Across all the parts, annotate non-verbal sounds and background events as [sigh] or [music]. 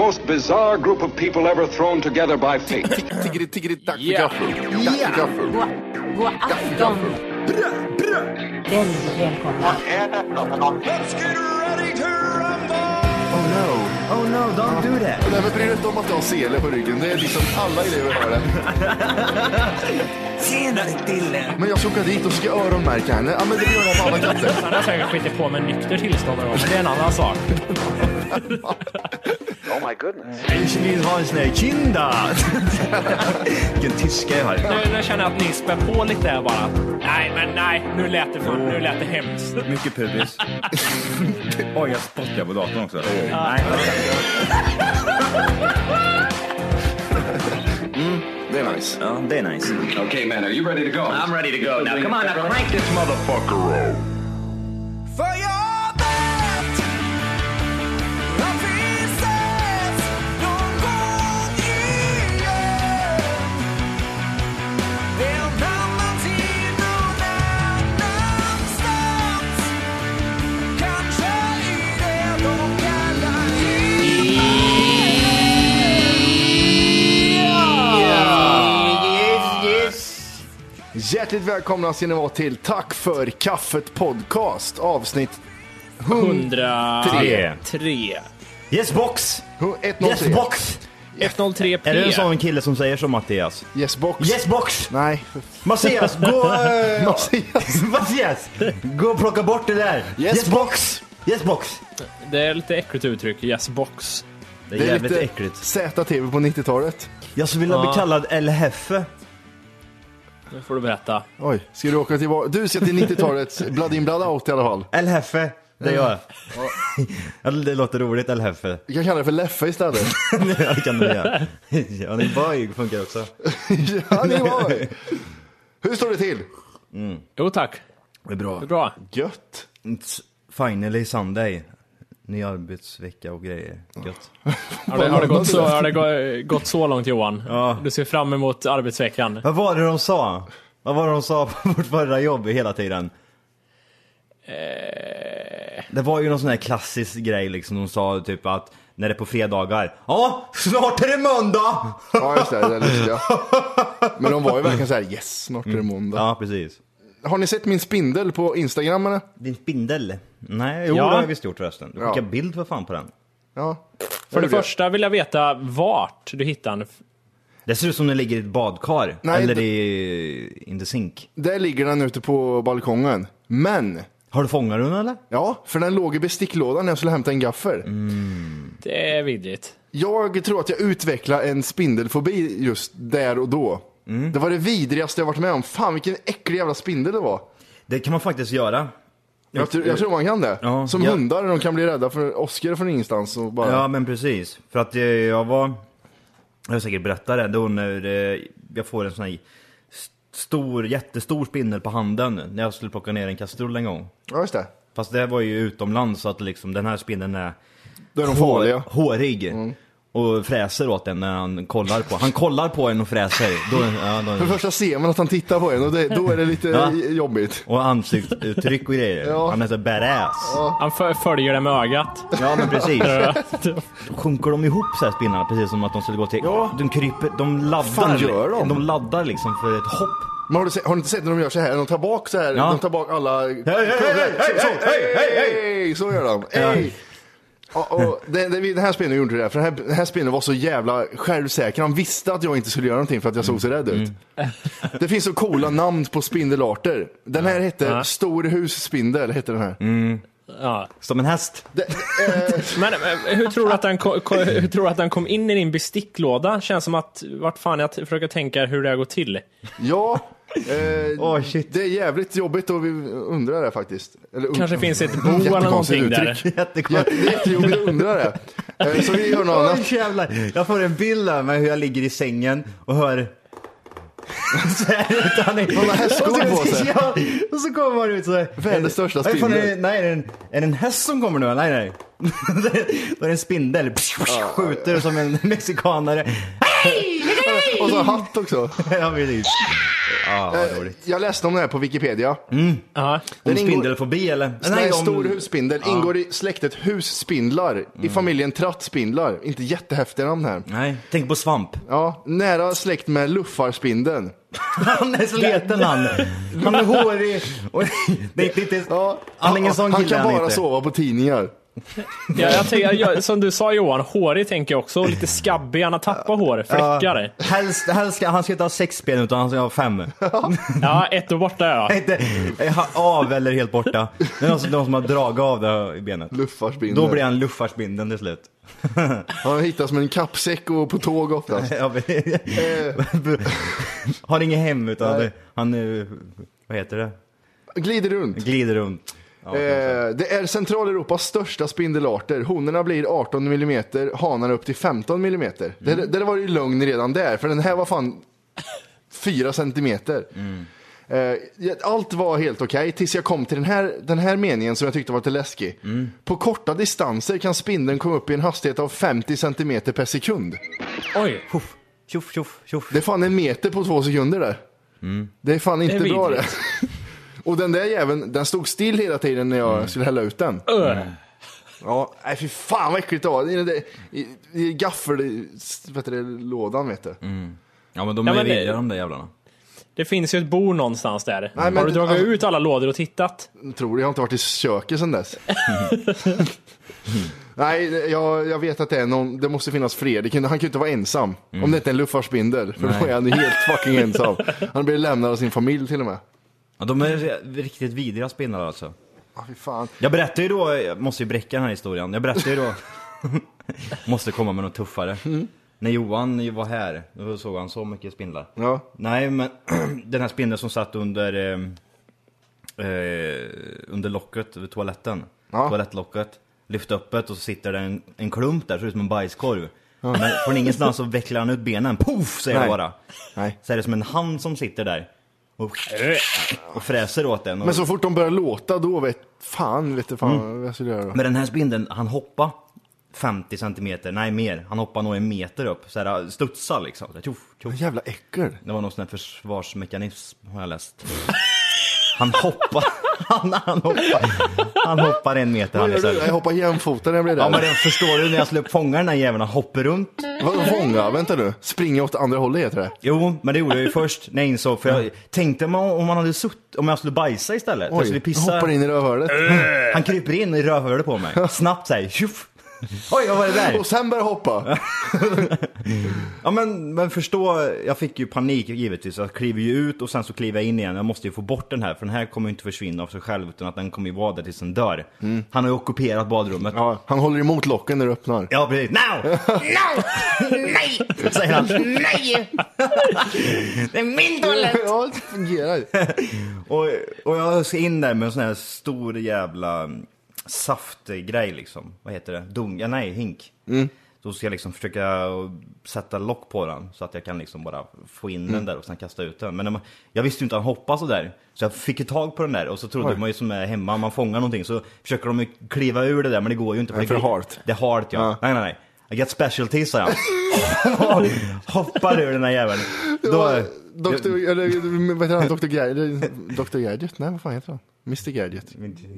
Most bizarre group of people ever thrown together by fate. Tiggeri, tiggeri, dack för gaffel. Dack för gaffel. God afton! Väldigt välkomna. Oh no, oh no, don't do that. Nej, men bry dig inte om att du har sele på ryggen. Det är liksom alla elever har det. Tjenare Dille! Men jag ska åka dit och ska öronmärka henne. Ja, men det gör jag på alla katter. Han har säkert skitit på med nykter tillstånd men det är en annan sak. [laughs] Ich vill ha en sån här kinda. [laughs] Vilken tyska jag har. Nu, nu känner jag att ni spär på lite där bara. Nej, men nej, nu lät det, nu lät det hemskt. Mycket pubis. [laughs] Oj, jag spottar på datorn också. Nej. Det är nice. Ja, det är nice. okay, man, are you ready to go? I'm ready to go. Now come on, now crank this motherfucker up. Hjärtligt välkomna ska ni vara till Tack för kaffet podcast avsnitt Hundra... Tre. Tre. Yes box! hu- 103. Yes box! 103P. Är det en sån kille som säger som Mattias? Yes box. Yes box! Nej. Mattias, gå... [laughs] eh, Mattias. [laughs] Mattias, gå och plocka bort det där. Yes, box! Yes box! Det är lite äckligt uttryck. Yes box. Det är, Det är jävligt lite äckligt. ZTV på 90-talet. Jag skulle vilja bli Ja. kallad El Heffe. Nu får du berätta. Oj, ska du åka till... Du ska till 90-talets blood in blood out i alla fall. El Heffe, det gör jag. [laughs] Ja, det låter roligt, El Heffe. Vi kan kalla det för Leffe istället. [laughs] Ja, det kan du göra. [laughs] Ni boy funkar också. ja, det var Hur står det till? Jo tack. Det är bra. Det är bra. Gött. It's finally Sunday. Ny arbetsvecka och grejer. Gött. Har det, har det, gått, så, har det gå- gått så långt Johan? Ja. Du ser fram emot arbetsveckan. Vad var det de sa? Vad var det de sa [laughs] på vårt förra jobb hela tiden? Det var ju någon sån här klassisk grej liksom. De sa typ att när det är på fredagar. Ja, snart är det måndag! Ja, just det. det är lustiga. [laughs] Men de var ju verkligen så här, yes, snart är det måndag. Ja, precis. Har ni sett min spindel på Instagram eller? Din spindel? Nej, jo Ja. det har jag visst gjort förresten. Du Ja. skickade bild för fan på den. Ja. För det jag. första vill jag veta vart du hittade den. Det ser ut som den ligger i ett badkar. Nej, eller det- i in the sink. Där ligger den ute på balkongen. Men, Har du fångat den eller? ja, för den låg i besticklådan när jag skulle hämta en gaffel. Det är vidrigt. Jag tror att jag utvecklade en spindelfobi just där och då. Det var det vidrigaste jag varit med om. Fan vilken äcklig jävla spindel det var. Det kan man faktiskt göra. Jag, tror- jag tror man kan det. Ja, Som ja. hundar, de kan bli rädda för Oscar från ingenstans och bara... Ja men precis. För att eh, jag var, jag har säkert berättat det, då när eh, jag får en sån här st- stor, jättestor spindel på handen när jag skulle plocka ner en kastrull en gång. Ja, just det. Fast det var ju utomlands så att liksom den här spindeln är Då är de hår, farliga. hårig. Och fräser åt en när han kollar på Han kollar på en och fräser. Då, ja, För det då, första ser man att han tittar på en och det, då är det lite Ja. jobbigt. och ansiktsuttryck och grejer. Ja. Han är så badass. Han följer det med ögat. Ja men precis. Då sjunker de ihop så här spinnarna precis som att de skulle gå till... Ja. De kryper, de laddar. fan gör de? De laddar liksom för ett hopp. Men har du, se, har du inte sett när de gör så här? De tar bak så här, Ja. de tar bak alla... Hej, hej, hej, hej, så, hej, hej, hej, Så gör de. Hej! Och, och det, det, den här spinnen gjorde det, för den här, den här spinnen var så jävla självsäker. Han visste att jag inte skulle göra någonting för att jag såg så rädd ut. Det finns så coola namn på spindelarter. Den här hette Ja. Storhusspindel, hette den här. Ja. Som en häst. Det, eh, Men eh, hur tror, du att den kom, ko- hur tror du att den kom in i din besticklåda? Känns som att, vart fan jag försöker tänka hur det har gått till. ja, eh, Åh, shit. det är jävligt jobbigt och vi undrar det faktiskt. Eller, Kanske finns ett bo eller någonting där. Jättekonstigt. Jättejobbigt att undra det. Eh, Så vi gör något annat. Jävlar. Jag får en bild av mig hur jag ligger i sängen och hör så här ut, han har hästskor på sig. Ja, och så kommer han ut så här. Världens största fan, är det- spindel. Nej, är det, en, är det en häst som kommer nu? Nej, nej. [laughs] Då är det en spindel. Skjuter som en mexikanare. [laughs] Och så hatt också. [laughs] Ja, precis. Ja, vad roligt. Jag läste om det här på Wikipedia. Ja. Om Den ingår- spindelfobi eller? Nej, om- stor husspindel ingår i släktet husspindlar i familjen trattspindlar. Inte jättehäftiga namn här. Nej, tänk på svamp. Ja, nära släkt med luffarspindeln. [laughs] Han är så liten han. Han är hårig. Och det är inte, inte, Ja, han är ingen sån han kille kan han bara inte. sova på tidningar. Ja, jag tänker, jag, som du sa Johan, hårig tänker jag också. Lite skabbig, han har tappat hår, fläckar. Helst, helst ska, han ska inte ha sex ben utan han ska ha fem. [laughs] Ja, ett år borta ja. [laughs] inte eh, av eller helt borta. Det är någon som, någon som har dragit av det i benet. Luffarspindel. Då blir han luffarspindeln till slut. [laughs] Han hittas med en kappsäck och på tåg oftast. Ja, men- har inget hem utan det, han, eh, vad heter det? Glider runt. Glider runt. Ja, Eh, det är Centraleuropas största spindelarter. Honorna blir 18 mm, hanarna upp till 15 mm. Det, det, det var ju lugn redan där, för den här var fan 4 centimeter. Eh, ja, allt var helt okej tills jag kom till den här, den här meningen som jag tyckte var lite läskig. På korta distanser kan spindeln komma upp i en hastighet av 50 centimeter per sekund. Oj. Tjoff, tjoff, tjoff, tjoff. Det är fan en meter på två sekunder där. Det är fan inte Det är bra det. [laughs] Och den där jäveln, den stod still hela tiden när jag skulle hälla ut den. Öh. Ja, nej fy fan vad äckligt det var. I, i, i, i gaffel, i, vet du, det, lådan vet du. Ja men de Ja, är det- vidriga de där jävlarna. Det finns ju ett bo någonstans där. men har du dragit alltså- ut alla lådor och tittat? Tror du, jag har inte varit i köket sedan dess. [laughs] nej, jag, jag vet att det är någon, det måste finnas fler. Det kan, han kan ju inte vara ensam. Om det inte är en luffarspindel, för då är han helt fucking ensam. Han blir lämnad av sin familj till och med. Ja, de är riktigt vidriga spindlar alltså. Ah, fy fan. Jag berättade ju då, jag måste ju bräcka den här historien, jag berättade ju då, [laughs] måste komma med något tuffare. När Johan var här, då såg han så mycket spindlar. Ja. Nej men [clears throat] den här spindeln som satt under, eh, eh, under locket vid toaletten, Ja. toalettlocket, lyfte upp det och så sitter det en, en klump där, ser ut som en bajskorv. Men från ingenstans så vecklar han ut benen, poff säger det Nej. bara. Nej. Så är det som en hand som sitter där. Och, och fräser åt den. Och, Men så fort de börjar låta, då vet fan, vet du fan vad jag skulle göra. Men den här spindeln, han hoppar 50 centimeter, nej mer. Han hoppar nog en meter upp, så här studsar liksom. Så här, tjoff, tjoff. Jävla äckel. Det var någon sån här försvarsmekanism har jag läst. [laughs] Han hoppar, [laughs] han, han hoppar, han hoppar en meter han du? Jag hoppar jämfota när jag blir Ja där. men förstår du när jag skulle fånga den här jäveln, han hoppar runt. Vadå fånga? Vänta nu. Springa åt andra hållet heter det. Jo, men det gjorde jag ju först när jag insåg, för jag tänkte om, om man hade sutt, om jag skulle bajsa istället. jag skulle Oj, pissa. hoppar in i rövhålet. Han kryper in i rövhålet på mig, snabbt såhär, tjoff. [laughs] Oj, vad var det där? Och sen börjar hoppa. [laughs] Ja men, men förstå, jag fick ju panik givetvis. Jag kliver ju ut och sen så kliver jag in igen. Jag måste ju få bort den här, för den här kommer ju inte försvinna av sig själv, utan att den kommer ju vara där tills den dör. Han har ju ockuperat badrummet. Ja, Ja, han håller emot locken när du öppnar. precis. Now! [laughs] No! Nej! Säger han. Nej! Det är min toalett! Ja, det fungerar. Och, och jag ska in där med en sån här stor jävla saftgrej liksom. Vad heter det? Dung? Ja, nej, hink. Då ska jag liksom försöka sätta lock på den så att jag kan liksom bara få in den där och sen kasta ut den. Men man, jag visste ju inte att han hoppade så där. Så jag fick ju tag på den där och så trodde Oj. man ju som är hemma, man fångar någonting så försker de ju kliva ur det där men det går ju inte. För det, halt. Det är halt ja. Ja. Nej nej nej. I get specialties sa jag. [laughs] Hoppar ur den här jäveln. Då, Doktor, eller vad heter han? Doktor Gadget? Doktor Gadget? Nej, vad fan heter han? Mr Gadget?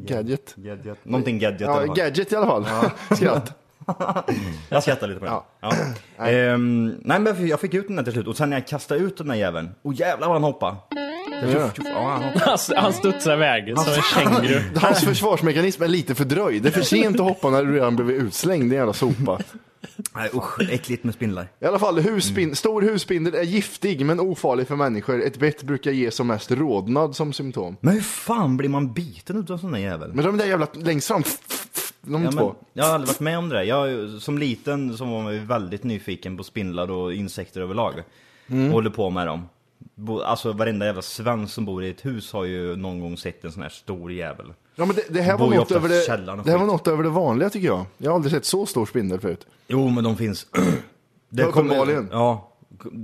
Gadget? Gadget. Någonting gadget i alla Ja, fall. Gadget i alla fall. [laughs] Skratt. [laughs] Jag skrattar lite på det. Ja. [clears throat] Ehm, nej men jag fick ut den där till slut och sen när jag kastade ut den där jäveln, och jävlar vad han hoppade. Ja, han hoppar. Han, han studsar iväg som en känguru. [laughs] Hans försvarsmekanism är lite fördröjd. Det är för sent att hoppa när du redan blivit utslängd, din jävla sopa. Nej usch, äckligt med spindlar. I alla fall, husspin- stor husspindel är giftig men ofarlig för människor. Ett bett brukar ge som mest rodnad som symptom. Men hur fan blir man biten utav en sån där jävel? Men de där jävla längst fram, de Ja, två. men, jag har aldrig varit med om det där. Jag, som liten så var man ju väldigt nyfiken på spindlar och insekter överlag. Mm. Och håller på med dem. Alltså varenda jävla svensk som bor i ett hus har ju någon gång sett en sån här stor jävel. Ja, men det, det här var något över det, det här var något över det vanliga tycker jag. Jag har aldrig sett så stor spindel förut. Jo men de finns. [clears throat] Det Uppenbarligen. Ja.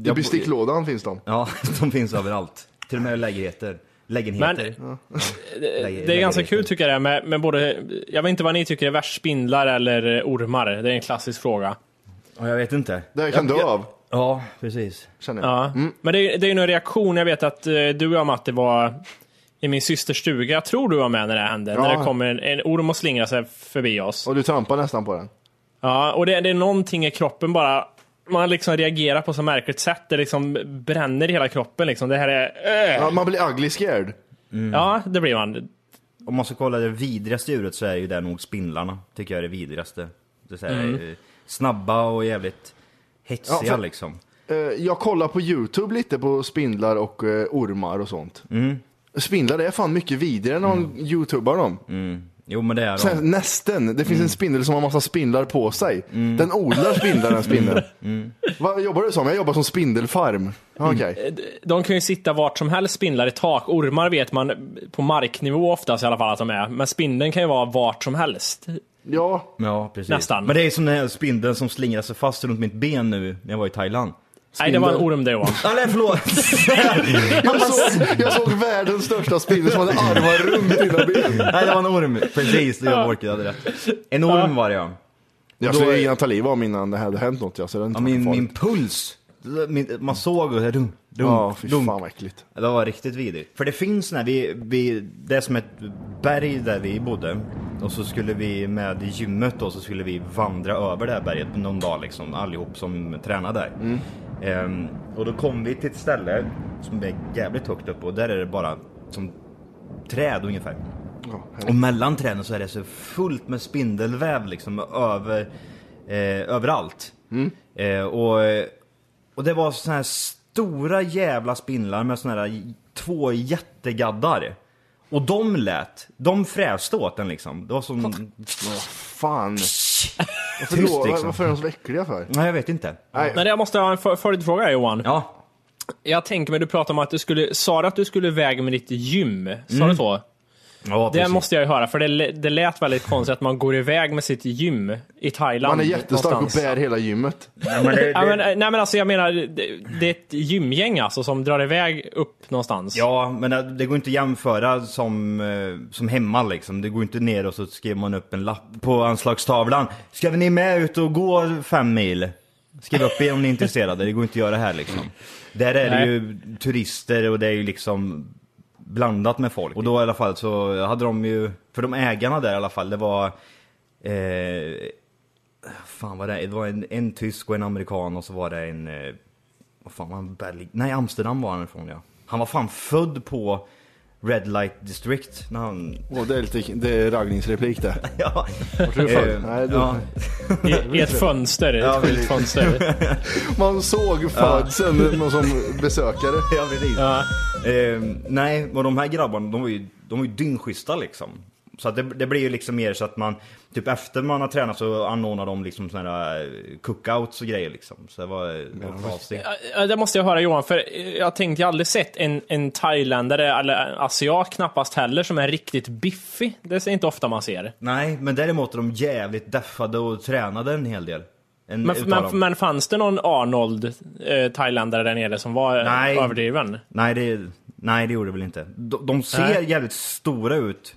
I besticklådan finns de. Ja, [laughs] de finns överallt. Till och med i lägenheter. Lägenheter. Det, det är ganska kul tycker jag det med, med både, jag vet inte vad ni tycker är värst, spindlar eller ormar. Det är en klassisk fråga. Ja, jag vet inte. Det kan dö av, Ja, precis. känner jag. Ja. Men det, är- det är ju en reaktion, jag vet att eh, du och jag Matti var i min systers stuga, jag tror du var med när det hände, Ja. när det kommer en, en orm och slingrar sig förbi oss. Och du trampar nästan på den. Ja, och det, det är någonting i kroppen bara, man liksom reagerar på så märkligt sätt, det liksom bränner i hela kroppen liksom. Det här är, äh. Ja, man blir ugly scared. Ja, det blir man. Om man ska kolla det vidrigaste djuret så är ju det nog spindlarna. Tycker jag är det vidrigaste. Det är så här, eh, Snabba och jävligt hetsiga Ja, för- liksom. Eh, Jag kollar på YouTube lite på spindlar och eh, ormar och sånt. Mm. Spindlar är fan mycket vidrigare när man youtubar dem. Jo men det är Sen, de. nästen. Det Mm. finns en spindel som har massa spindlar på sig. Den odlar spindlar den spindeln. [laughs] Mm. Vad jobbar du som? Jag jobbar som spindelfarm. Okej. De kan ju sitta vart som helst, spindlar i tak. Ormar vet man på marknivå oftast i alla fall att de är. Men spindeln kan ju vara vart som helst. Ja, Ja precis. Nästan. Men det är som den här spindeln som slingrar sig fast runt mitt ben nu när jag var i Thailand. Nej, det var en orm det Johan. [laughs] Ah, nej förlåt! [laughs] jag såg, jag såg världens största spindel som hade armar runt dina ben. nej det var en orm. Precis, du Borke hade rätt. En orm var det ja. Jag Då skulle är- ringa ta liv av innan det hade hänt något. Ja, så det är inte ja min, min puls. Min, man såg och det dum, dum, Ja, fy dum. fan vad äckligt. Det var riktigt vidrigt. För det finns när vi, vi, det är som ett berg där vi bodde. Och så skulle vi med gymmet då så skulle vi vandra över det här berget någon dag liksom. Allihop som tränar där. Ehm, och då kom vi till ett ställe som är jävligt högt upp och där är det bara som träd ungefär. Ja, Och mellan träden så är det så fullt med spindelväv liksom över, eh, överallt. Eh, och, och det var såna här stora jävla spindlar med såna här två jättegaddar. Och de lät, de fräste åt den liksom. Det var som... Fan. [laughs] Varför, Tyst, då? liksom. Varför är de så äckliga för? Nej jag vet inte. Nej. Men jag måste ha en följdfråga Johan. Ja. Jag tänker mig, du pratade om att du skulle, sa du att du skulle iväg med ditt gym? Sa du så? Ja, Det precis. måste jag ju höra, för det, det lät väldigt konstigt att man går iväg med sitt gym i Thailand. Man är jättestark och någonstans. bär hela gymmet. Ja, men det, Ja, men, det, nej men alltså jag menar, det, det är ett gymgäng alltså som drar iväg upp någonstans. ja, men det, det går inte att jämföra som, eh, som hemma liksom. Det går inte ner och så skriver man upp en lapp på anslagstavlan. Ska ni med ut och gå fem mil? Skriv upp er om ni är intresserade. Det går inte att göra här liksom. Där är det Nej. ju turister och det är ju liksom blandat med folk. Och då i alla fall så hade de ju, för de ägarna där i alla fall, det var eh, Fan vad det är, det var en, en tysk och en amerikan och så var det en eh, Vad fan var han? Berlin? Nej Amsterdam var han ifrån ja Han var fan född på Red Light District när han... Och det är lite, det är raggningsreplik det. [laughs] Ja? Eh, Nej, du- ja. I, I ett fönster, ett Ja, precis. skyltfönster. [laughs] Man såg födseln som besökare. ja precis. Ja. Eh, nej, och de här grabbarna, de var ju, de var ju dyngschyssta liksom. Så att det, det blir ju liksom mer så att man, typ efter man har tränat så anordnar de liksom sådana här eh, cookouts och grejer liksom. Så det var, det var Det måste jag höra Johan, för jag tänkte jag aldrig sett en, en thailändare, eller asiat knappast heller, som är riktigt biffig. Det är inte ofta man ser. Nej, men däremot är de jävligt deffade och tränade en hel del. En, Men, men, men fanns det någon Arnold, eh, thailändare där nere som var eh, Nej. överdriven? Nej, det, nej, det gjorde det väl inte. De, de ser Nej. jävligt stora ut.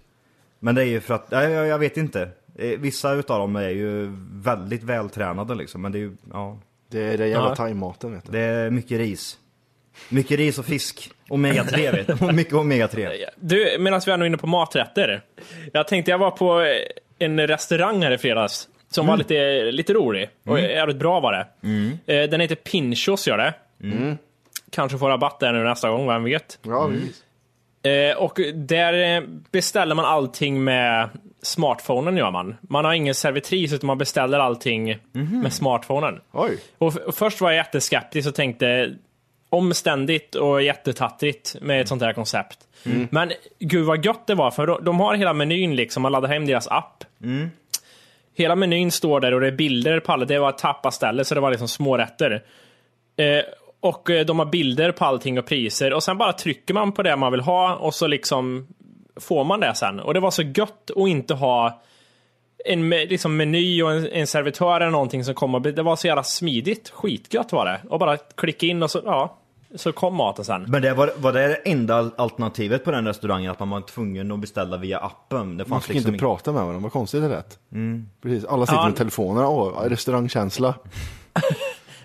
Men det är ju för att, jag, jag, vet inte. Eh, Vissa utav dem är ju väldigt vältränade liksom. Men det är ju, ja. Det är den jävla Ja. thaimaten vet du. Det är mycket ris. Mycket ris och fisk. Omega 3 vet du. Och [laughs] mycket omega 3. Du, medan vi är nu inne på maträtter. Jag tänkte jag var på en restaurang här i fredags. Som var lite, lite rolig. Och jävligt bra var det. Eh, Den heter Pinchos gör det. Kanske får rabatt där nu nästa gång, vem vet? Ja, visst. Eh, och där eh, beställer man allting med smartphonen gör man. Man har ingen servitris utan man beställer allting med smartphonen. Oj. Och, och först var jag jätteskeptisk och tänkte omständigt och jättetattrigt med ett sånt här koncept. Men gud vad gött det var för de, de har hela menyn liksom, man laddar hem deras app. Hela menyn står där och det är bilder på alla, det var ett tappaställe så det var liksom smårätter. Eh, och eh, de har bilder på allting och priser och sen bara trycker man på det man vill ha och så liksom får man det sen. Och det var så gött att inte ha en liksom meny och en, en servitör eller någonting som kom och det var så jävla smidigt. Skitgött var det. Och bara klicka in och så, ja, så kom maten sen. Men det var, var det det enda alternativet på den restaurangen? Att man var tvungen att beställa via appen? Det Man fick liksom inte prata med varandra, vad konstigt det lät. Precis, alla sitter Ja. med telefonerna, åh, restaurangkänsla.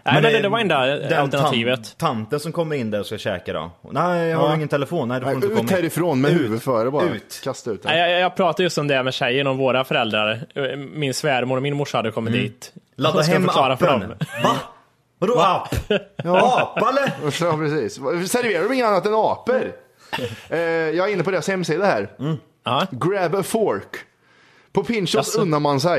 Nej, men det, det var enda den alternativet. Tant, tanten som kommer in där och ska käka då? Nej, jag har Ja. ingen telefon. Nej, du får Nej, inte ut komma in. härifrån med Ut. huvudet före bara. Ut. Kasta ut Nej. Jag, jag pratade just om det med tjejen, om våra föräldrar. Min svärmor och min morsa hade kommit dit. Ladda hem förklara för appen. dem. Va? Vadå app? Apa eller? Ja, precis. Serverar de inget annat än apor? eh, jag är inne på deras hemsida här. Ja. Grab a fork. På Pinchos Jaså? unnar man sig.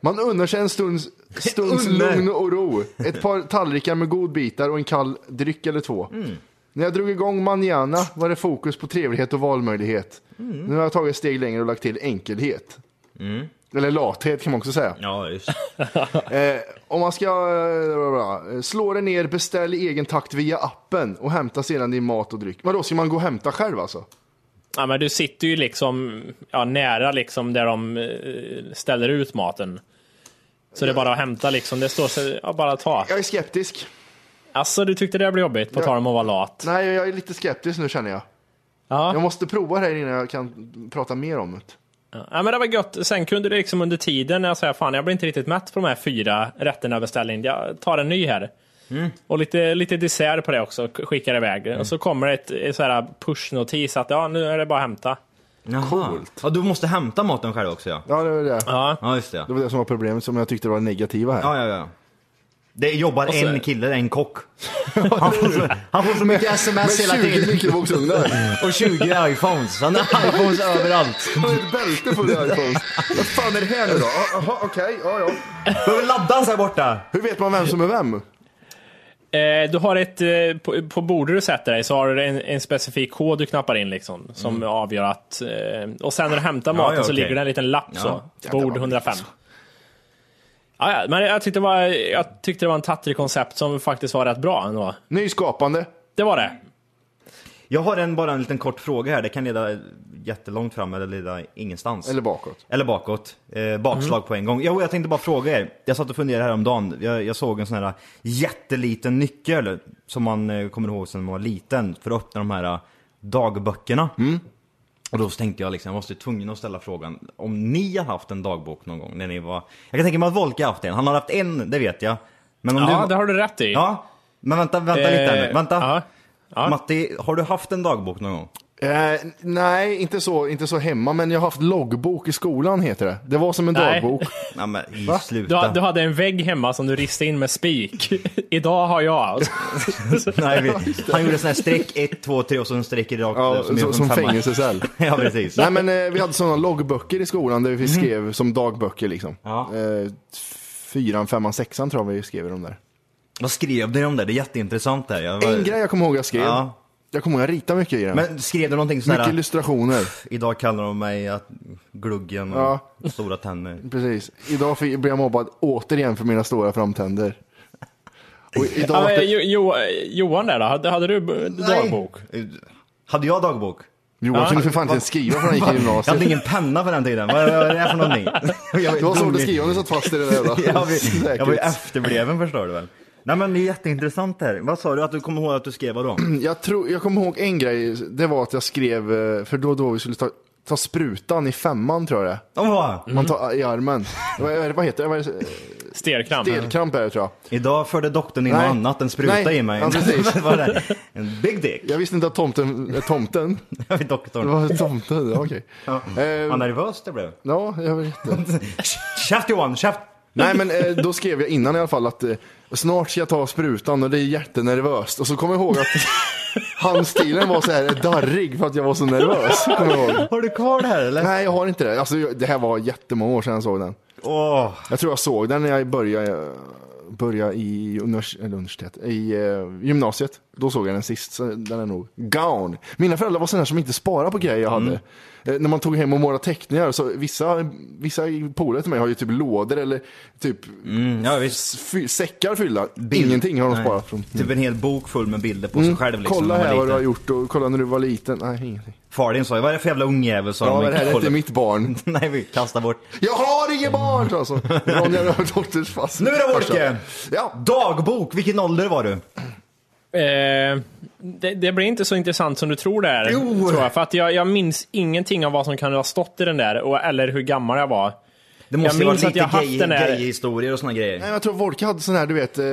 Man unnar sig en [laughs] stunds, stunds lugn och ro. Ett par tallrikar med godbitar och en kall dryck eller två. När jag drog igång manjana var det fokus på trevlighet och valmöjlighet. Nu har jag tagit ett steg längre och lagt till enkelhet. Eller lathet kan man också säga. Ja, just. [laughs] Eh, om man ska eh, bla, bla, bla, slå det ner, beställ i egen takt via appen och hämta sedan din mat och dryck. Vadå, ska man gå och hämta själv alltså? Ja, men du sitter ju liksom ja, nära liksom där de eh, ställer ut maten. Så det är bara att hämta liksom. Det står så, ja, bara ta. Jag är skeptisk. Alltså, du tyckte det blev jobbigt på Ja. tal om att vara lat? Nej, jag är lite skeptisk nu känner jag. Ja. Jag måste prova det här innan jag kan prata mer om det. ja, men det var gött. Sen kunde det liksom under tiden när jag säger fan, jag blir inte riktigt mätt på de här fyra rätterna jag beställde in. Jag tar en ny här. Och lite, lite dessert på det också, skickar iväg. Och så kommer det ett, ett så här push-notis att ja, nu är det bara att hämta. Coolt. Ja, du måste hämta maten själv också ja. Ja, det var det. Ja. Ja, just det. Det var det som var problemet som jag tyckte var negativa här. Ja, ja, ja. Det jobbar så- en kille, en kock. Han får så, han får så mycket sms hela Med 20 tiden. mikrovågsugnar. Och 20 iPhones. Han har iPhones överallt. Jag har ett bälte på det iPhones. Vad fan är det här nu då? Jaha, okej, ja ja. Behöver laddas här borta. Hur vet man vem som är vem? Eh, du har ett, eh, på, på bordet du sätter dig så har du en, en specifik kod du knappar in liksom. Som avgör att, eh, och sen när du hämtar maten ja, så okej. ligger det en liten lapp Ja. så. Bord vad 105. Ja, ja, men jag tyckte, det var, jag tyckte det var en tattrig koncept som faktiskt var rätt bra ändå. Nyskapande. Det var det. Jag har en, bara en liten kort fråga här. Det kan leda jättelångt fram eller leda ingenstans. Eller bakåt. Eller bakåt. Eh, bakslag på en gång. Jo, jag tänkte bara fråga er. Jag satt och funderade häromdagen. Jag, jag såg en sån här jätteliten nyckel som man eh, kommer ihåg sedan man var liten för att öppna de här eh, dagböckerna. Och då tänkte jag liksom, jag måste tvungen att ställa frågan om ni har haft en dagbok någon gång när ni var... Jag kan tänka mig att Volke har haft en. Han har haft en, det vet jag. Men om Ja, du... det har du rätt i. Ja, men vänta, vänta lite här nu. Eh, Vänta. ja. Ja. Matti, har du haft en dagbok någon gång? Eh, nej, inte så, inte så hemma, men jag har haft loggbok i skolan heter det. Det var som en Nej. dagbok. [laughs] Nej men i Va? Du, sluta. du hade en vägg hemma som du ristade in med spik. [laughs] Idag har jag. [laughs] Nej, han gjorde sån här streck 1, 2, 3 och så en streck rakt Ja, där som, som femma. fängelsecell. ja precis. Nej men eh, vi hade sådana loggböcker i skolan där vi skrev som dagböcker liksom. Ja. Eh, fyran, femman, sexan tror jag vi skrev i de där. Vad skrev du om det? Det är jätteintressant där. Jag var... En grej jag kommer ihåg jag skrev. Ja. Jag kommer ihåg jag ritade mycket i den. Men skrev du någonting sådär? mycket illustrationer. Idag kallar de mig att gluggen och Ja. stora tänder. Precis. Idag fick- blev jag mobbad återigen för mina stora framtänder. Och [laughs] idag Ja, det... jo, jo, Johan där då, hade, hade du dagbok? Hade jag dagbok? Johan kunde för fan inte ens skriva för han gick i Jag hade gymnasiet. ingen penna på den tiden. Vad är det här för någonting? [laughs] Det var svårt att skriva om du satt fast i det där jävla [laughs] jag, var, ju säkert. efterbliven förstår du väl. Nej men det är jätteintressant det här. Vad sa du att du kommer ihåg att du skrev vad då? [clears throat] Jag, tror, jag kommer ihåg en grej, det var att jag skrev, eh, för då och då vi skulle ta, ta sprutan i femman tror jag det Åh, Man tar i armen. Vad, det- vad heter det? Vad det? Stelkramp? Stelkramp är det tror jag. Idag förde doktorn in Nej. något annat än spruta Nej. i mig. Ja, precis. [laughs] Det? En big dick. Jag visste inte att tomten, eh, tomten, [laughs] Jag vet det doktorn. var tomten, ja, okej. Eh, Vad nervös det blev. Ja, jag vet inte. [laughs] Käft Johan, käft! Nej men eh, då skrev jag innan i alla fall att eh, snart ska jag ta sprutan och det är jättenervöst. Och så kommer jag ihåg att [laughs] handstilen var så här darrig för att jag var så nervös. Kommer jag ihåg. Har du kvar det här eller? Nej jag har inte det. Alltså, jag- det här var jättemånga år sedan jag såg den. Åh, Jag tror jag såg den när jag började, började i univers eller universitet, i eh, gymnasiet. Då såg jag den sist, så den är nog gone. Mina föräldrar var sådana som inte sparade på grejer jag hade. Eh, när man tog hem och målade teckningar, så vissa, vissa polare till mig har ju typ lådor eller typ mm, ja säckar fyllda. Bild. Ingenting har de Nej. sparat från. Typ en hel bok full med bilder på sig själv liksom. Mm. kolla här är vad du har gjort och kolla när du var liten. Nej, ingenting. Far din sa ju, vad är det för jävla ungjävel sa Ja, men det här är inte mitt barn. [laughs] Nej, vi kastar bort. Jag har inget barn! alltså. [laughs] Ronja Rövardotters fast. Nu då Wolke! Ja. Dagbok, vilken ålder var du? Eh, det, det blir inte så intressant som du tror det är. Jo. Tror jag, för att jag, jag minns ingenting av vad som kan ha stått i den där, och, eller hur gammal jag var. Det måste Jag ju minns vara att lite gay, den där- gay-historier och såna grejer. Nej, jag tror Volke hade sån här, du vet, eh,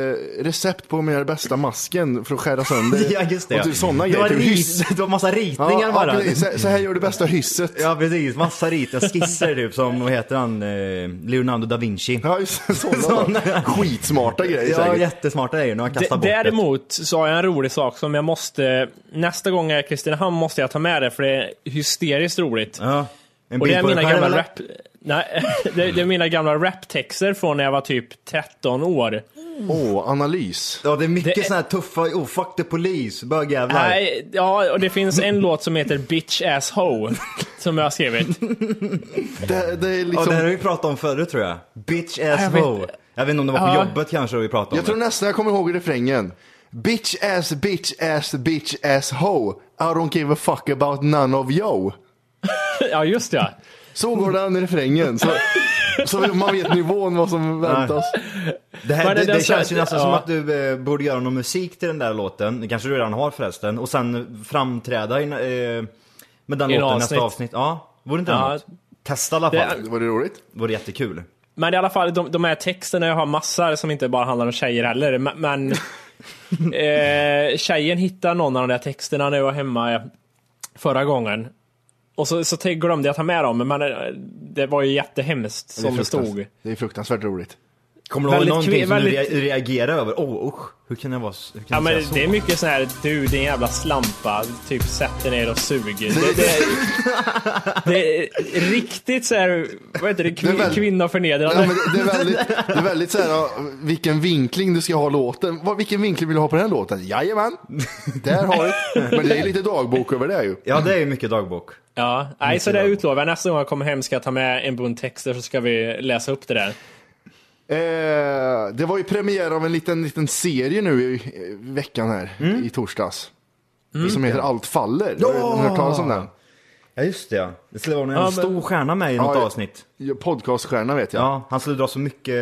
recept på att göra bästa masken för att skära sönder. [laughs] Ja, just det. Och typ såna det, grejer. var Typ hyss. det var massa ritningar Ja, bara. ja, så, så här gör du bästa hysset. Ja precis, massa ritningar, skisser typ som, vad heter han, eh, Leonardo da Vinci. Ja, just sådana. [laughs] Såna. Skitsmarta grejer Ja, säkert. jättesmarta grejer, nu har jag kastat D- bort det. Däremot så har jag en rolig sak som jag måste, nästa gång jag är i Kristinehamn måste jag ta med det, för det är hysteriskt roligt. Ja. En Och det bild är mina gamla rap... Nej, [laughs] det, det är mina gamla raptexter från när jag var typ 13 år. Åh, analys. Ja, det är mycket Det- såna här tuffa, oh fuck the police, bögjävlar. Nej, ja, och det finns en låt som heter Bitch Ass Ho som jag har skrivit. Det, det är Ja, liksom... det här har vi pratat om förut tror jag. Bitch ass Jag vet- ho. Jag vet inte om det var på Ja. jobbet kanske vi pratade om Jag tror det. nästan jag kommer ihåg refrängen. Bitch ass, bitch ass, bitch ass ho. I don't give a fuck about none of yo. [laughs] Ja, just ja. Så går den i refrängen. Så, så man vet nivån vad som väntas. Det, här, det, det- känns ju nästan ja. som att du eh, borde göra någon musik till den där låten. Det kanske du redan har förresten. Och sen framträda i, eh, med den I en låten avsnitt. nästa avsnitt. Ja, vore inte det Ja. något? Testa i alla fall. Det var det roligt. Vore jättekul. Men i alla fall, de, de här texterna, jag har massor som inte bara handlar om tjejer heller. Men, men [laughs] eh, tjejen hittade någon av de där texterna när jag var hemma eh, förra gången. Och så, så glömde jag ta med dem, men det var ju jättehemskt Det som det stod. fruktansvärt- Det är fruktansvärt roligt. Kommer du ihåg Väldigt någonting kve- som väldigt- du rea- reagerar över? Åh oh, usch, hur kan jag vara hur kan Ja jag men säga så? det är mycket sån här, du din jävla slampa, typ sätt dig ner och sug. Det, det, det är riktigt så här, vad heter det, Det är kvin, väl- kvinnoförnedrande. Ja, det, det, är väldigt, det är väldigt så här, vilken vinkling du ska ha låten. Vad, vilken vinkling vill du ha på den här låten? Jajamän, där har du det. Men det är lite dagbok över det ju. Ja det är ju mycket dagbok. Ja, nej, så det utlovar jag. Nästa gång jag kommer hem ska jag ta med en bunt texter så ska vi läsa upp det där. Eh, det var ju premiär av en liten, liten serie nu i, i veckan här, i torsdags. Som heter Allt faller. Ja! Har du hört talas om den? Ja just det ja. Det skulle vara en Ja, men- stor stjärna med i något Ja, avsnitt. Podcaststjärna vet jag. Ja, han skulle dra så mycket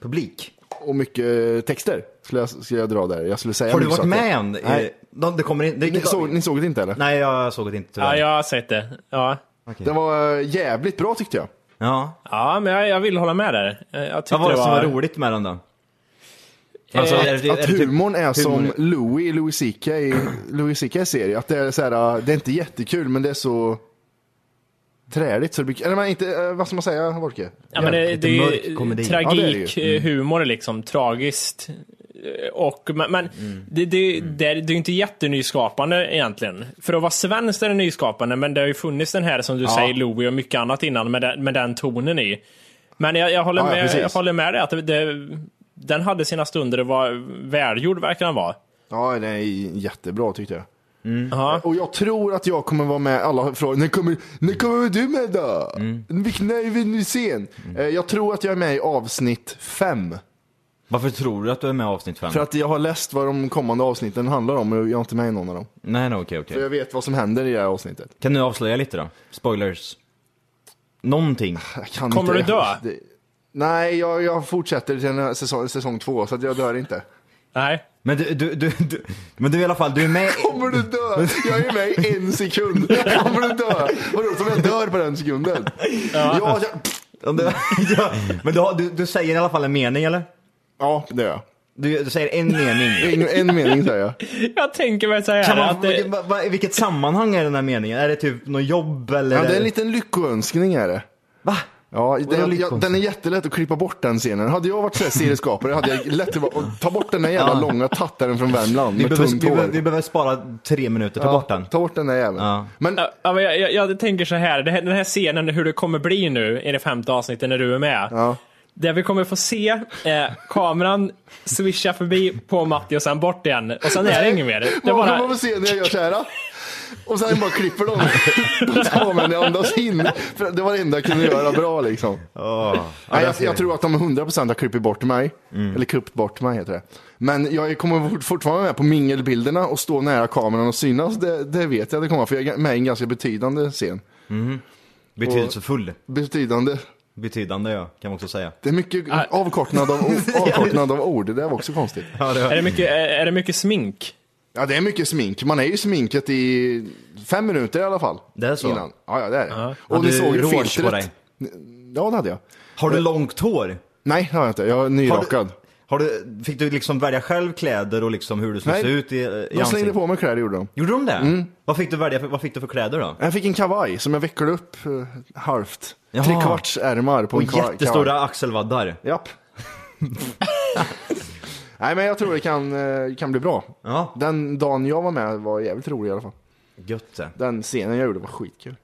publik. Och mycket texter skulle jag, skulle jag dra där. Jag skulle säga Har du varit med än? Nej. Eh, de- Det kommer in... Det, Ni såg, ni såg det inte eller? Nej jag såg det inte tyvärr. Ja, jag har sett det. Ja, Det var eh, jävligt bra tyckte jag. Ja. ja men jag, jag vill hålla med där. Eh, Jag Vad var det det som var var... roligt med den då? Eh, Alltså, är det- är Att det typ humorn är som humor? Louis i Louis CK i Louis CK serie. Att det är så här, det är inte jättekul men det är så träligt så det blir, eller men inte, eh, vad ska man säga Wolke? Ja, men det, det är komedi. Ja, det är det ju. tragik, eh, humor liksom, tragiskt. Eh, Och, men men Mm. det, det, det, är- det är ju inte jättenyskapande egentligen. För att vara svenskt är det nyskapande, men det har ju funnits den här som du säger, Louie och mycket annat innan med den, med den tonen i. Men jag, jag, håller, Ja, ja, med, jag håller med dig att det, det, den hade sina stunder och var välgjord verkar den vara. Ja, den är jättebra tyckte jag. Ja. Och jag tror att jag kommer vara med, alla frågar, när kommer, när kommer du med då? Vilken är vi nu sen? Eh, Jag tror att jag är med i avsnitt fem. Varför tror du att du är med i avsnitt fem? För att jag har läst vad de kommande avsnitten handlar om och jag är inte med i någon av dem. Nej, nej, okej, okej. För jag vet vad som händer i det här avsnittet. Kan du avslöja lite då? Spoilers. Någonting. Jag kan Kommer inte, du dö? Det, nej, jag, jag fortsätter till den här säsong, säsong två så att jag dör inte. Nej. Men du, du, du, du, men du i alla fall, du är med Kommer du dö? Jag är med i en sekund. Kommer du dö? Vadå, som jag dör på den sekunden? Ja, jag, Ja, du- [laughs] ja, Men du, har- du, du säger i alla fall en mening eller? Ja det gör jag. Du, du säger en mening. [laughs] En, en mening säger jag. Jag tänker väl så här Kan man, att det, va, va, I vilket sammanhang är den här meningen? Är det typ något jobb eller? Ja, det är en liten lyckoönskning är det. Va? Ja, den, ja, lyckönskning? den är jättelätt att klippa bort den scenen. Hade jag varit så här serieskapare hade jag lätt att ta bort den där jävla långa tattaren från Värmland Vi med behöver, tunt vi, hår. behöver, vi behöver spara tre minuter, ta Ja, bort den. Ta bort den där jäveln. Ja. Men Ja, ja, men jag, jag, jag tänker så här, det här, den här scenen, hur det kommer bli nu i det femte avsnittet när du är med. Ja. Det vi kommer få se är kameran swisha förbi på Matti och sen bort igen. Och sen är det inget mer. Det är bara, man se när jag gör så här. Och sen bara klipper de på jag andas in. För det var det enda jag kunde göra bra liksom. Nej, jag, jag tror att de 100% har klippt bort mig. Mm. Eller klippt bort mig heter det. Men jag kommer fort- fortfarande med på mingelbilderna och stå nära kameran och synas. Det, det vet jag det kommer för jag är med i en ganska betydande scen. Betydelsefull. Betydande. Betydande ja, kan man också säga. Det är mycket avkortnad av, [laughs] avkortnad av ord. Det där var också konstigt. är, det mycket, är, är det mycket smink? Ja, det är mycket smink. Man är ju sminket i fem minuter i alla fall. Det är så? Innan. Ja, ja, det är det. Har Och ni du såg ju rouge på filtret. dig? Ja, det hade jag. Har du långt hår? Nej, det har jag inte. Jag är nyrakad. Har du, fick du liksom välja själv kläder och liksom hur du skulle Nej. se ut i, i De slängde ansiktet? på mig kläder gjorde de. Gjorde de det? Mm. Vad, fick du välja, för- vad fick du för kläder då? Jag fick en kavaj som jag vecklade upp uh, halvt. Jaha. Tre kvarts ärmar på Och en kavaj. jättestora axelvaddar. Japp. [laughs] Nej, men jag tror det kan, eh, kan bli bra. Ja, Den dagen jag var med var jävligt rolig i alla fall. gött det. Den scenen jag gjorde var skitkul.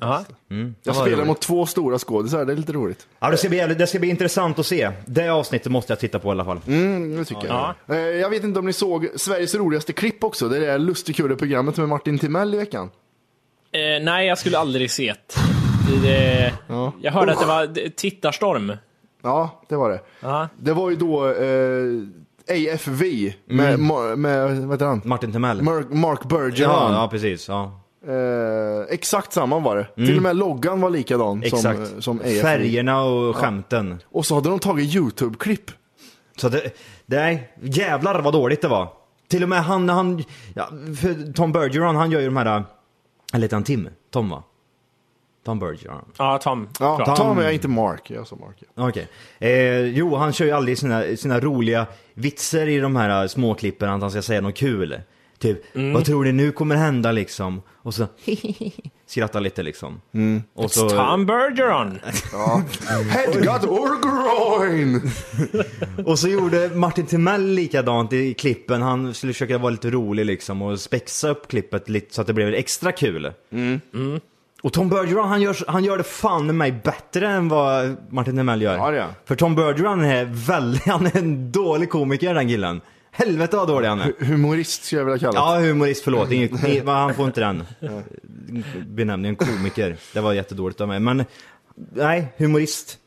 Ja. Det Jag var roligt. mot två stora skådisar, det är lite roligt. Ja, det ska, bli, det ska bli intressant att se. Det avsnittet måste jag titta på i alla fall. Mm, det tycker jag. Eh, Jag vet inte om ni såg Sveriges roligaste klipp också. Det är det här lustigkurre-programmet med Martin Timell i veckan. Eh, nej, jag skulle aldrig se det. det Jag hörde att det var d- tittarstorm. Ja, det var det. Ja. Det var ju då eh, AFV med, Ma- med vad heter han? Martin Timell. Mark, Mark ja, Bergeron. ja, precis. Ja. Eh, exakt samma var det. Till och med loggan var likadan som, Exakt. eh, som AFV. Färgerna och skämten. Och så hade de tagit YouTube-klipp. Så det, nej, jävlar vad dåligt det var. Till och med han, han, ja, för Tom Bergeron han gör ju de här, eller heter han Tim? Tom va? Tom Bergeron. Ja, Tom. Ja, Bra. ta mig, inte Mark. Jag sa Mark. Ja. Okej. Eh, jo, han kör ju aldrig sina, sina roliga vitser i de här småklippen att han ska säga något kul. Typ, vad tror ni nu kommer hända liksom? Och så [laughs] skrattar lite liksom. Och så, Tom Bergeron. Head got or groin! [laughs] och så gjorde Martin Timell likadant i klippen. Han skulle försöka vara lite rolig liksom och spexa upp klippet lite så att det blev extra kul. Mm. Och Tom Bergeron han gör, han gör det fan med mig bättre än vad Martin Timell gör. Ja. För Tom Bergeron är väldigt, [laughs] han är en dålig komiker den killen. Helvete vad dålig han är. Humorist skulle jag vilja kalla det. Ja, humorist, förlåt. Inget, han får inte den benämningen, komiker. Det var jättedåligt av mig. Men nej, humorist.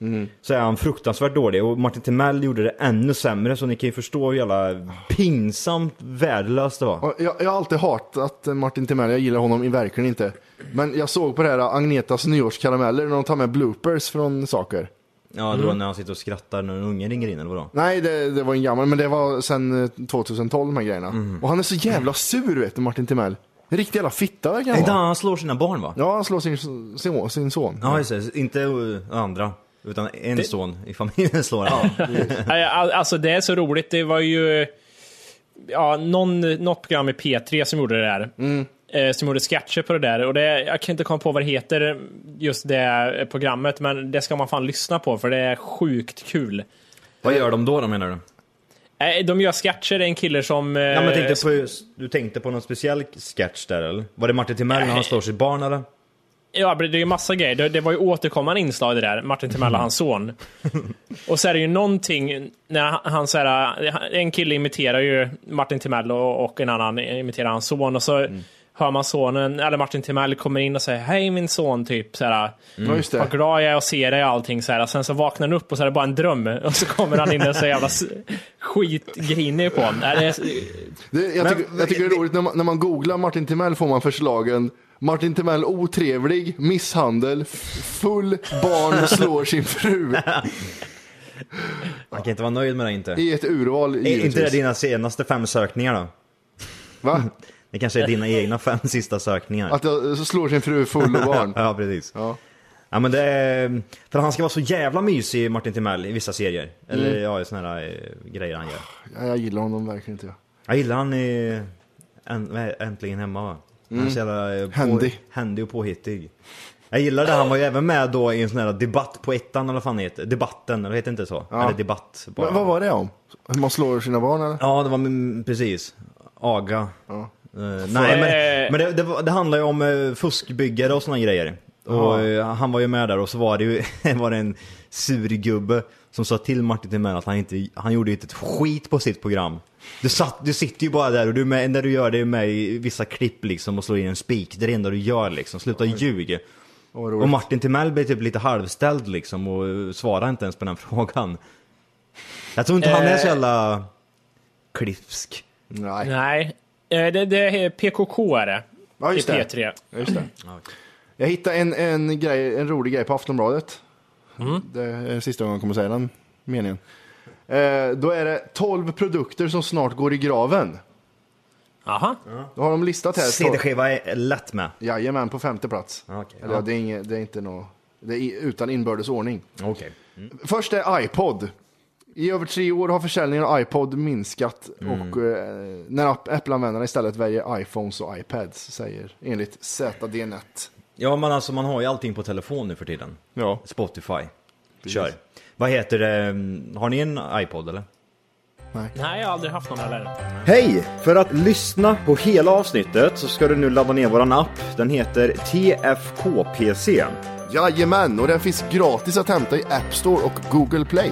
Så är han fruktansvärt dålig. Och Martin Timell gjorde det ännu sämre. Så ni kan ju förstå hur jävla pinsamt värdelöst det var. Jag, jag har alltid hatat Martin Timell, jag gillar honom verkligen inte. Men jag såg på det här Agnetas nyårskarameller när de tar med bloopers från saker. Ja, det var när han sitter och skrattar när en unge ringer in eller vadå? Nej, det, det var en gammal, men det var sen eh, 2012 de här grejerna. Och han är så jävla sur vet du, Martin Timell. En riktig jävla fitta verkar han vara. han slår sina barn va? Ja, han slår sin, sin, sin son. Ja, just det. Inte uh, andra. Utan en son i familjen [laughs] slår han. [laughs] Nej, all- Alltså det är så roligt. Det var ju ja, någon, något program i P3 som gjorde det där. Eh, som gjorde sketcher på det där. Och det, jag kan inte komma på vad det heter, just det programmet. Men det ska man fan lyssna på för det är sjukt kul. Vad gör de då, då menar du? Eh, De gör sketcher, det är en kille som... eh, Ja, men tänkte på, du tänkte på någon speciell sketch där eller? Var det Martin Timell när han slår sitt barn eller? Ja, det är ju massa grejer. Det, det var ju återkommande inslag det där, Martin Timell och hans son. [laughs] Och så är det ju någonting, när han, han så här, en kille imiterar ju Martin Timell och, och en annan imiterar hans son och så hör man sonen, eller Martin Timell kommer in och säger hej min son, typ så här. Ja, just Vad det. glad jag är att se dig och allting så här. Sen så vaknar han upp och så är det bara en dröm. [laughs] Och så kommer han in och så jävla skitgrinig på honom. Det är- Det, jag, tycker, jag tycker det är roligt när man, när man googlar Martin Timell får man förslagen Martin Timell otrevlig, misshandel, full, barn slår sin fru. [laughs] Man kan inte vara nöjd med det inte. I ett urval Är inte det givetvis. dina senaste fem sökningar då? Va? [laughs] Det kanske är dina [laughs] egna fem sista sökningar. Att jag så slår sin fru full och barn. [laughs] ja, precis. Ja. Ja men det är, för han ska vara så jävla mysig Martin Timell i vissa serier. Eller Mm. ja, i såna här eh, grejer han gör. Ja, Jag gillar honom verkligen inte. Jag gillar han i Änt- Äntligen Hemma va? Han är så jävla eh, på, Händig. händig och påhittig. Jag gillar det, han var ju även med då i en sån här debatt på ettan eller vad fan det heter. Debatten, eller heter inte så? Eller debatt bara. Men vad var det om? Hur man slår sina barn eller? Ja, det var mm, precis. Aga. Ja. Eh, nej, Eh. men, men det, det, det handlar ju om uh, fuskbyggare och såna grejer. Och eh, han var ju med där och så var det ju [laughs] var det en sur gubbe som sa till Martin Timell att han inte, han gjorde ju inte ett skit på sitt program. Du, satt, du sitter ju bara där och du med, när du gör det med i vissa klipp liksom och slår in en spik. Det är det enda du gör liksom. Sluta ljug. vad roligt. Och Martin Timell blev typ lite halvställd liksom och eh, svarade inte ens på den [laughs] frågan. Jag tror inte han är så Eh. jävla klipsk. Nej. nej. Eh, Det, det är PKK är det. Ja, just I det. P3. Ja, Just det. Jag hittade en, en, grej, en rolig grej på Aftonbladet. Mm. Det är sista gången jag kommer säga den meningen. Eh, då är det 12 produkter som snart går i graven. Aha. Då har de listat här. CD-skiva är lätt med. Jajamän, på femte plats. Okej, Eller, ja. det, är inget, det är inte något, det är utan inbördes ordning. Okej. Först är iPod. I över tre år har försäljningen av iPod minskat Mm. och eh, när app- Apple-användarna istället väljer iPhones och iPads, säger enligt ZDNet. Ja men alltså man har ju allting på telefon nu för tiden. Ja. Spotify. Kör. Vad heter det? Har ni en iPod eller? Nej, jag har aldrig haft någon heller. Hej! För att lyssna på hela avsnittet så ska du nu ladda ner våran app. Den heter TFKPC. Jajamän, och den finns gratis att hämta i App Store och Google Play.